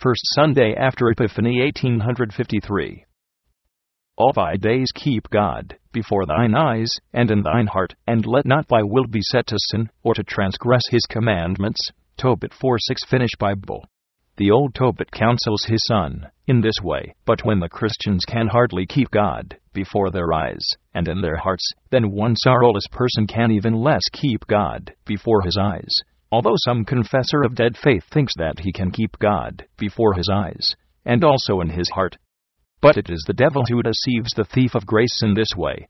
First Sunday after Epiphany 1853. All thy days keep God before thine eyes and in thine heart, and let not thy will be set to sin or to transgress his commandments. Tobit 4 6 Finnish Bible. The old Tobit counsels his son in this way, but when the Christians can hardly keep God before their eyes and in their hearts, then one sorrowless person can even less keep God before his eyes. Although some confessor of dead faith thinks that he can keep God before his eyes and also in his heart. But it is the devil who deceives the thief of grace in this way.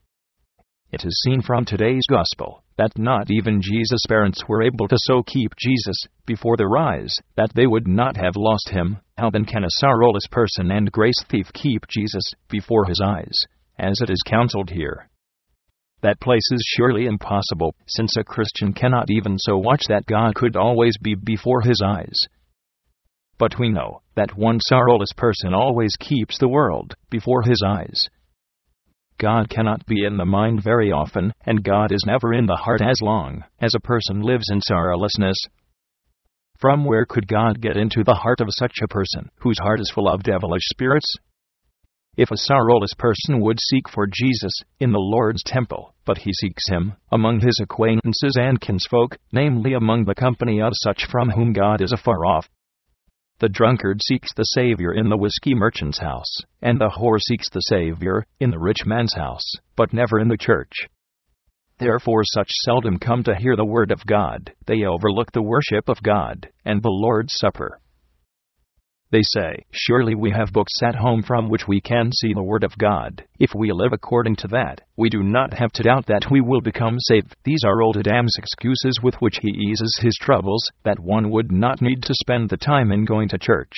It is seen from today's gospel that not even Jesus' parents were able to so keep Jesus before their eyes that they would not have lost him. How then can a sorrowless person and grace thief keep Jesus before his eyes, as it is counseled here? That place is surely impossible, since a Christian cannot even so watch that God could always be before his eyes. But we know that one sorrowless person always keeps the world before his eyes. God cannot be in the mind very often, and God is never in the heart as long as a person lives in sorrowlessness. From where could God get into the heart of such a person, whose heart is full of devilish spirits? If a sorrowless person would seek for Jesus in the Lord's temple, but he seeks him among his acquaintances and kinsfolk, namely among the company of such from whom God is afar off, the drunkard seeks the Savior in the whiskey merchant's house, and the whore seeks the Savior in the rich man's house, but never in the church. Therefore, such seldom come to hear the word of God, they overlook the worship of God and the Lord's Supper. They say, Surely we have books at home from which we can see the Word of God. If we live according to that, we do not have to doubt that we will become saved. These are old Adam's excuses with which he eases his troubles, that one would not need to spend the time in going to church.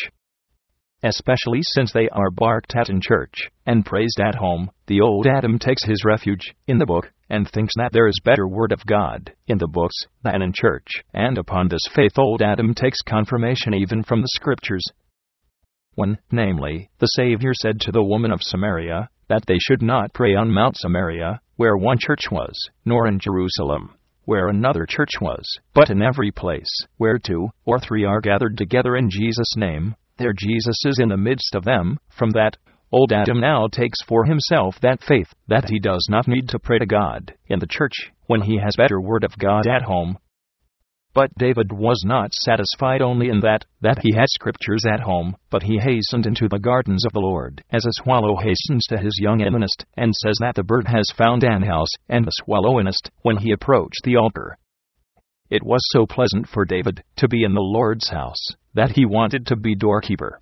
Especially since they are barked at in church and praised at home, the old Adam takes his refuge in the book and thinks that there is better word of God in the books than in church. And upon this faith old Adam takes confirmation even from the scriptures when, namely, the Savior said to the woman of Samaria, that they should not pray on Mount Samaria, where one church was, nor in Jerusalem, where another church was, but in every place where two or three are gathered together in Jesus' name, there Jesus is in the midst of them. From that, old Adam now takes for himself that faith that he does not need to pray to God in the church when he has better word of God at home but David was not satisfied only in that, that he had scriptures at home, but he hastened into the gardens of the Lord, as a swallow hastens to his young nest, and says that the bird has found an house, and the swallow a nest, when he approached the altar. It was so pleasant for David to be in the Lord's house, that he wanted to be doorkeeper.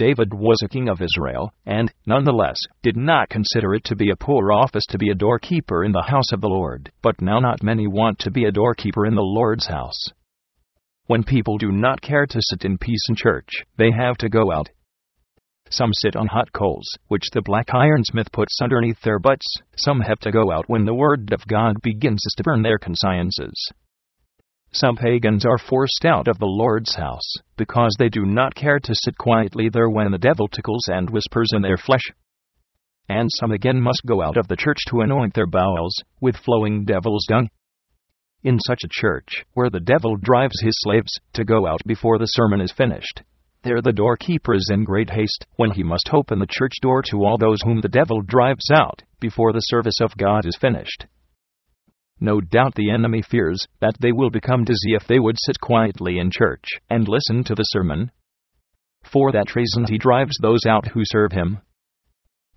David was a king of Israel, and, nonetheless, did not consider it to be a poor office to be a doorkeeper in the house of the Lord. But now not many want to be a doorkeeper in the Lord's house. When people do not care to sit in peace in church, they have to go out. Some sit on hot coals, which the black ironsmith puts underneath their butts. Some have to go out when the word of God begins to burn their consciences. Some pagans are forced out of the Lord's house because they do not care to sit quietly there when the devil tickles and whispers in their flesh. And some again must go out of the church to anoint their bowels with flowing devil's dung. In such a church, where the devil drives his slaves to go out before the sermon is finished, there the doorkeeper is in great haste when he must open the church door to all those whom the devil drives out before the service of God is finished. No doubt the enemy fears that they will become dizzy if they would sit quietly in church and listen to the sermon. For that reason he drives those out who serve him.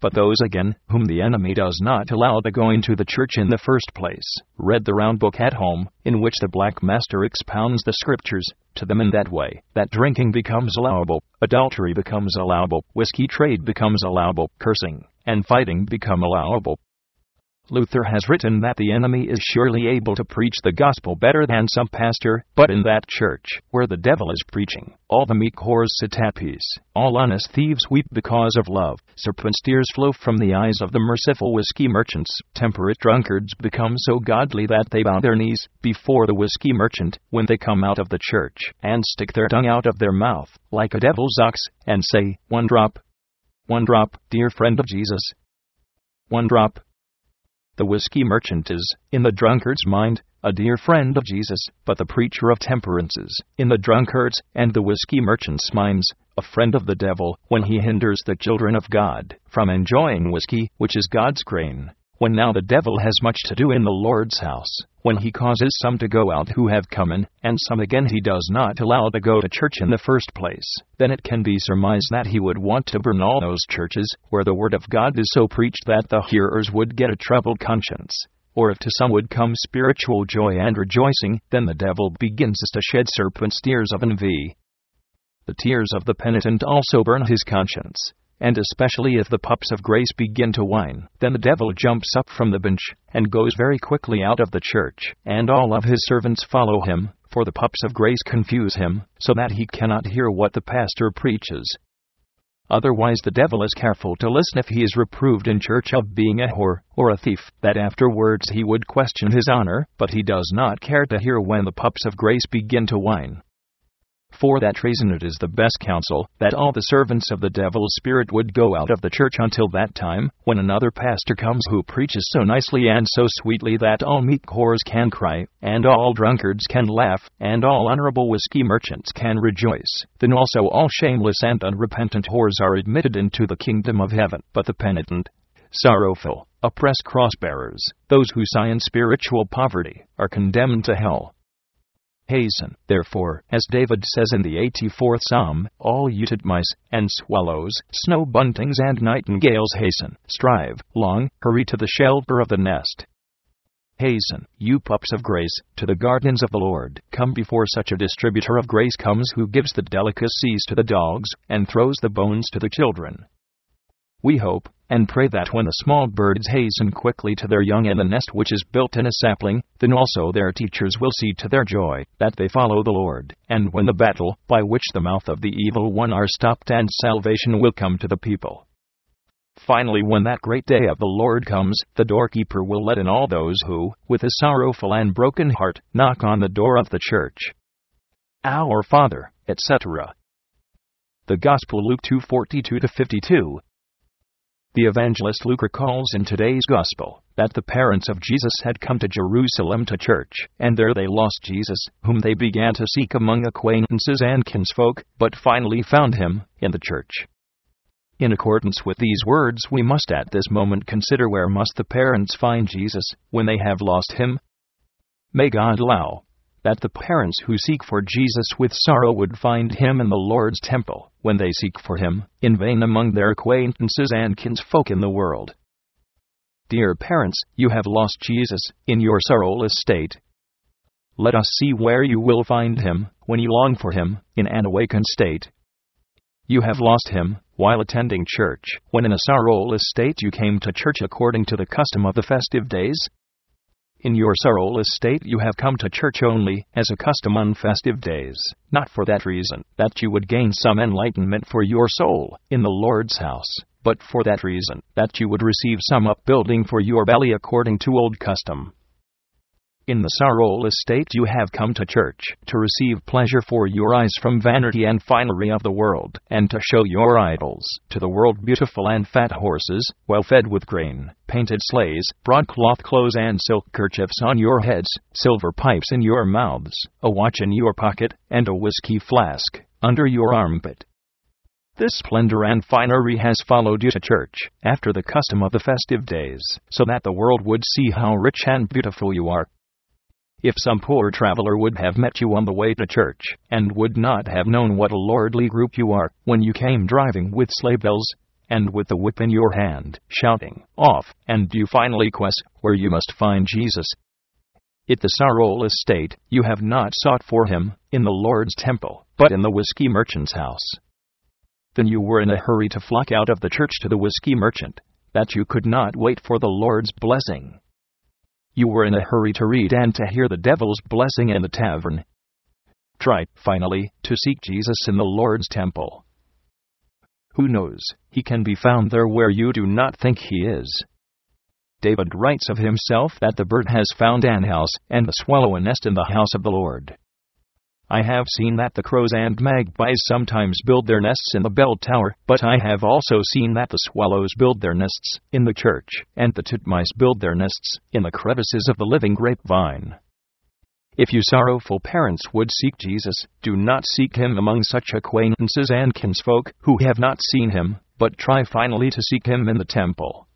But those again, whom the enemy does not allow to go into the church in the first place, read the round book at home, in which the black master expounds the scriptures to them in that way, that drinking becomes allowable, adultery becomes allowable, whiskey trade becomes allowable, cursing and fighting become allowable, Luther has written that the enemy is surely able to preach the gospel better than some pastor, but in that church, where the devil is preaching, all the meek whores sit at peace, all honest thieves weep because of love, serpents' tears flow from the eyes of the merciful whiskey merchants, temperate drunkards become so godly that they bow their knees before the whiskey merchant when they come out of the church, and stick their tongue out of their mouth, like a devil's ox, and say, One drop. One drop, dear friend of Jesus. One drop, the whiskey merchant is, in the drunkard's mind, a dear friend of Jesus, but the preacher of temperances, in the drunkards and the whiskey merchants' minds, a friend of the devil, when he hinders the children of God from enjoying whiskey, which is God's grain. When now the devil has much to do in the Lord's house, when he causes some to go out who have come in, and some again he does not allow to go to church in the first place, then it can be surmised that he would want to burn all those churches where the word of God is so preached that the hearers would get a troubled conscience or if to some would come spiritual joy and rejoicing, then the devil begins to shed serpent's tears of envy. The tears of the penitent also burn his conscience, and especially if the pups of grace begin to whine, then the devil jumps up from the bench, and goes very quickly out of the church, and all of his servants follow him, for the pups of grace confuse him, so that he cannot hear what the pastor preaches. Otherwise, the devil is careful to listen if he is reproved in church of being a whore or a thief, that afterwards he would question his honor, but he does not care to hear when the pups of grace begin to whine. For that reason, it is the best counsel that all the servants of the devil's spirit would go out of the church until that time, when another pastor comes who preaches so nicely and so sweetly that all meek whores can cry, and all drunkards can laugh, and all honorable whiskey merchants can rejoice. Then also all shameless and unrepentant whores are admitted into the kingdom of heaven. But the penitent, sorrowful, oppressed cross bearers, those who sigh in spiritual poverty, are condemned to hell. Hasten, therefore, as David says in the 84th Psalm, all you titmice, and swallows, snow buntings, and nightingales hasten, strive, long, hurry to the shelter of the nest. Hasten, you pups of grace, to the gardens of the Lord. Come before such a distributor of grace comes who gives the delicacies to the dogs, and throws the bones to the children. We hope and pray that when the small birds hasten quickly to their young in the nest which is built in a sapling, then also their teachers will see to their joy that they follow the Lord, and when the battle, by which the mouth of the evil one are stopped and salvation will come to the people. Finally, when that great day of the Lord comes, the doorkeeper will let in all those who, with a sorrowful and broken heart, knock on the door of the church. Our Father, etc. The Gospel Luke 2:42 to 52. The evangelist Luke recalls in today's Gospel that the parents of Jesus had come to Jerusalem to church, and there they lost Jesus, whom they began to seek among acquaintances and kinsfolk, but finally found him in the church. In accordance with these words, we must at this moment consider where must the parents find Jesus when they have lost him? May God allow that the parents who seek for Jesus with sorrow would find him in the Lord's temple, when they seek for him in vain among their acquaintances and kinsfolk in the world. Dear parents, you have lost Jesus in your sorrowless state. Let us see where you will find him when you long for him in an awakened state. You have lost him while attending church, when in a sorrowless state you came to church according to the custom of the festive days, in your sorrowless state, you have come to church only as a custom on festive days, not for that reason, that you would gain some enlightenment for your soul in the Lord's house, but for that reason, that you would receive some upbuilding for your belly according to old custom. In the sorrowless estate you have come to church, to receive pleasure for your eyes from vanity and finery of the world, and to show your idols to the world beautiful and fat horses, well fed with grain, painted sleighs, broadcloth clothes and silk kerchiefs on your heads, silver pipes in your mouths, a watch in your pocket, and a whiskey flask under your armpit. This splendor and finery has followed you to church, after the custom of the festive days, so that the world would see how rich and beautiful you are, if some poor traveler would have met you on the way to church, and would not have known what a lordly group you are, when you came driving with sleigh bells, and with the whip in your hand, shouting, Off, and you finally quest where you must find Jesus. At the sorrowless state, you have not sought for him in the Lord's temple, but in the whiskey merchant's house. Then you were in a hurry to flock out of the church to the whiskey merchant, that you could not wait for the Lord's blessing. You were in a hurry to read and to hear the devil's blessing in the tavern. Try, finally, to seek Jesus in the Lord's temple. Who knows, he can be found there where you do not think he is. David writes of himself that the bird has found an house, and the swallow a nest in the house of the Lord. I have seen that the crows and magpies sometimes build their nests in the bell tower, but I have also seen that the swallows build their nests in the church, and the titmice build their nests in the crevices of the living grapevine. If you sorrowful parents would seek Jesus, do not seek him among such acquaintances and kinsfolk who have not seen him, but try finally to seek him in the temple.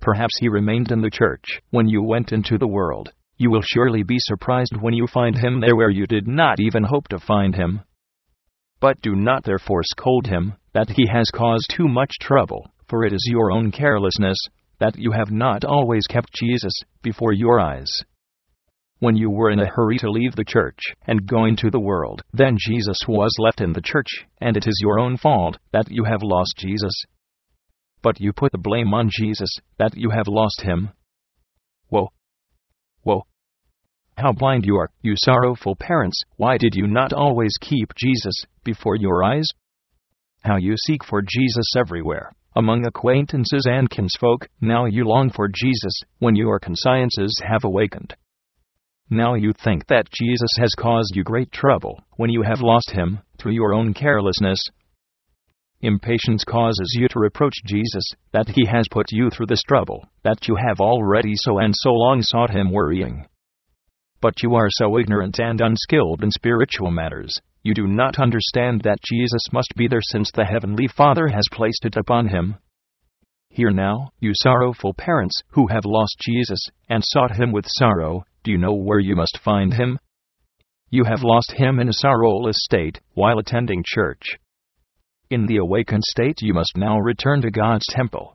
Perhaps he remained in the church when you went into the world. You will surely be surprised when you find him there where you did not even hope to find him. But do not therefore scold him that he has caused too much trouble, for it is your own carelessness that you have not always kept Jesus before your eyes when you were in a hurry to leave the church and go into the world. Then Jesus was left in the church, and it is your own fault that you have lost Jesus. But you put the blame on Jesus that you have lost him. Woe! How blind you are, you sorrowful parents! Why did you not always keep Jesus before your eyes? How you seek for Jesus everywhere among acquaintances and kinsfolk, now you long for Jesus, when your consciences have awakened. Now you think that Jesus has caused you great trouble when you have lost him through your own carelessness. Impatience causes you to reproach Jesus that he has put you through this trouble, that you have already so and so long sought him worrying. But you are so ignorant and unskilled in spiritual matters, you do not understand that Jesus must be there since the Heavenly Father has placed it upon him. Hear now, you sorrowful parents who have lost Jesus and sought him with sorrow, do you know where you must find him? You have lost him in a sorrowless state while attending church. In the awakened state, you must now return to God's temple